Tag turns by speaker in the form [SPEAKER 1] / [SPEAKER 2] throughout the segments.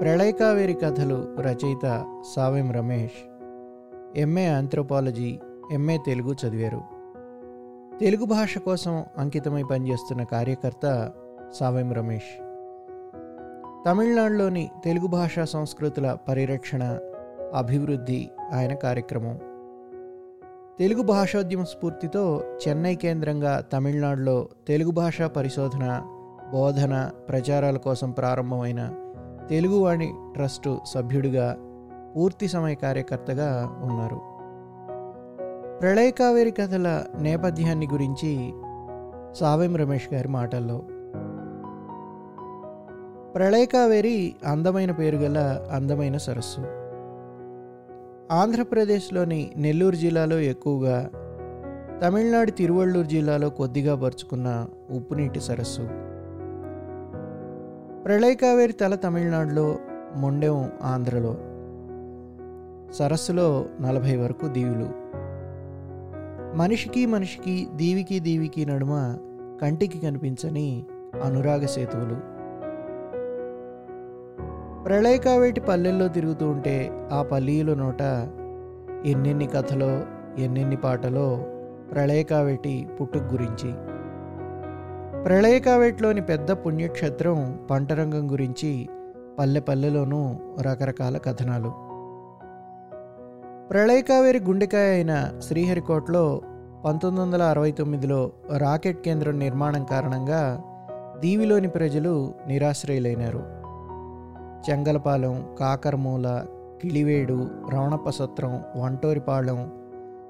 [SPEAKER 1] ప్రళయకావేరి కథలు రచయిత Savem Ramesh. MA anthropology MA Telugu చదివారు. తెలుగు భాష కోసం అంకితమై పనిచేస్తున్న కార్యకర్త సావెం రమేష్. తమిళనాడులోని తెలుగు భాషా సంస్కృతుల పరిరక్షణ అభివృద్ధి ఆయన కార్యక్రమం. తెలుగు భాషోద్యమ స్ఫూర్తితో చెన్నై కేంద్రంగా తమిళనాడులో తెలుగు భాషా పరిశోధన బోధన ప్రచారాల కోసం ప్రారంభమైన తెలుగువాణి ట్రస్టు సభ్యుడిగా పూర్తి సమయ కార్యకర్తగా ఉన్నారు. ప్రళయకావేరి కథల నేపథ్యాన్ని గురించి సావెం రమేష్ గారి మాటల్లో. ప్రళయకావేరి అందమైన పేరు గల అందమైన సరస్సు. ఆంధ్రప్రదేశ్లోని నెల్లూరు జిల్లాలో ఎక్కువగా తమిళనాడు తిరువళ్ళూరు జిల్లాలో కొద్దిగా పరుచుకున్న ఉప్పునీటి సరస్సు. ప్రళయకావేరి తల తమిళనాడులో మొండెం ఆంధ్రలో. సరస్సులో నలభై వరకు దీవులు. మనిషికి మనిషికి దీవికి దీవికి నడుమ కంటికి కనిపించని అనురాగ సేతువులు. ప్రళయకావేటి పల్లెల్లో తిరుగుతూ ఉంటే ఆ పల్లీల నోట ఎన్నెన్ని కథలో ఎన్నెన్ని పాటలో ప్రళయకావేటి పుట్టుకు గురించి ప్రళయకావేట్లోని పెద్ద పుణ్యక్షేత్రం పంటరంగం గురించి పల్లె పల్లెలోనూ రకరకాల కథనాలు. ప్రళయకావేరి గుండెకాయ అయిన శ్రీహరికోటలో పంతొమ్మిది వందల అరవై తొమ్మిదిలో రాకెట్ కేంద్రం నిర్మాణం కారణంగా దీవిలోని ప్రజలు నిరాశ్రయులైనారు. చెంగలపాలెం కాకరమూల కిళివేడు రవణప్ప సత్రం వంటోరిపాళెం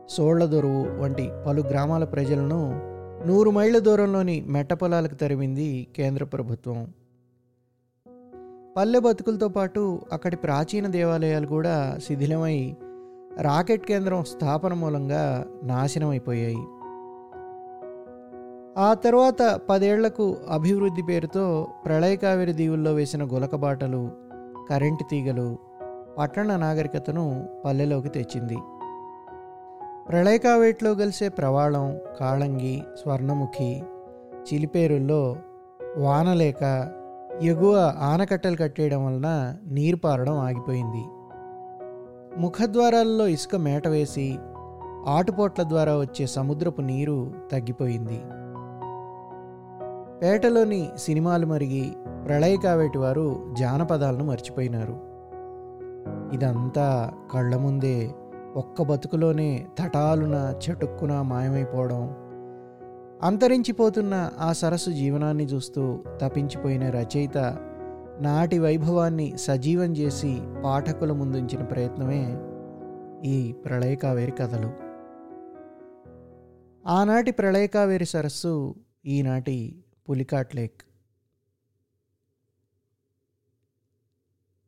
[SPEAKER 1] సోళ్ళదొరువు వంటి పలు గ్రామాల ప్రజలను నూరు మైళ్ళ దూరంలోని మెట్ట పొలాలకు తరిమింది కేంద్ర ప్రభుత్వం. పల్లె బతుకులతో పాటు అక్కడి ప్రాచీన దేవాలయాలు కూడా శిథిలమై రాకెట్ కేంద్రం స్థాపన మూలంగా నాశనమైపోయాయి. ఆ తర్వాత పదేళ్ళకు అభివృద్ధి పేరుతో ప్రళయకావేరి దీవుల్లో వేసిన గులకబాటలు కరెంటు తీగలు పట్టణ నాగరికతను పల్లెలోకి తెచ్చింది. ప్రళయకావేట్లో కలిసే ప్రవాళం కాళంగి స్వర్ణముఖి చిలిపేరుల్లో వానలేక ఎగువ ఆనకట్టలు కట్టేయడం వలన నీరు పారడం ఆగిపోయింది. ముఖద్వారాల్లో ఇసుక మేట వేసి ఆటుపోట్ల ద్వారా వచ్చే సముద్రపు నీరు తగ్గిపోయింది. పేటలోని సినిమాలు మరిగి ప్రళయకావేటి వారు జానపదాలను మర్చిపోయినారు. ఇదంతా కళ్ళ ముందే ఒక్క బతుకులోనే తటాలున చటుక్కున మాయమైపోవడం అంతరించిపోతున్న ఆ సరస్సు జీవనాన్ని చూస్తూ తపించిపోయిన రచయిత నాటి వైభవాన్ని సజీవం చేసి పాఠకుల ముందుంచిన ప్రయత్నమే ఈ ప్రళయకావేరి కథలు. ఆనాటి ప్రళయకావేరి సరస్సు ఈనాటి పులికాట్ లేక్.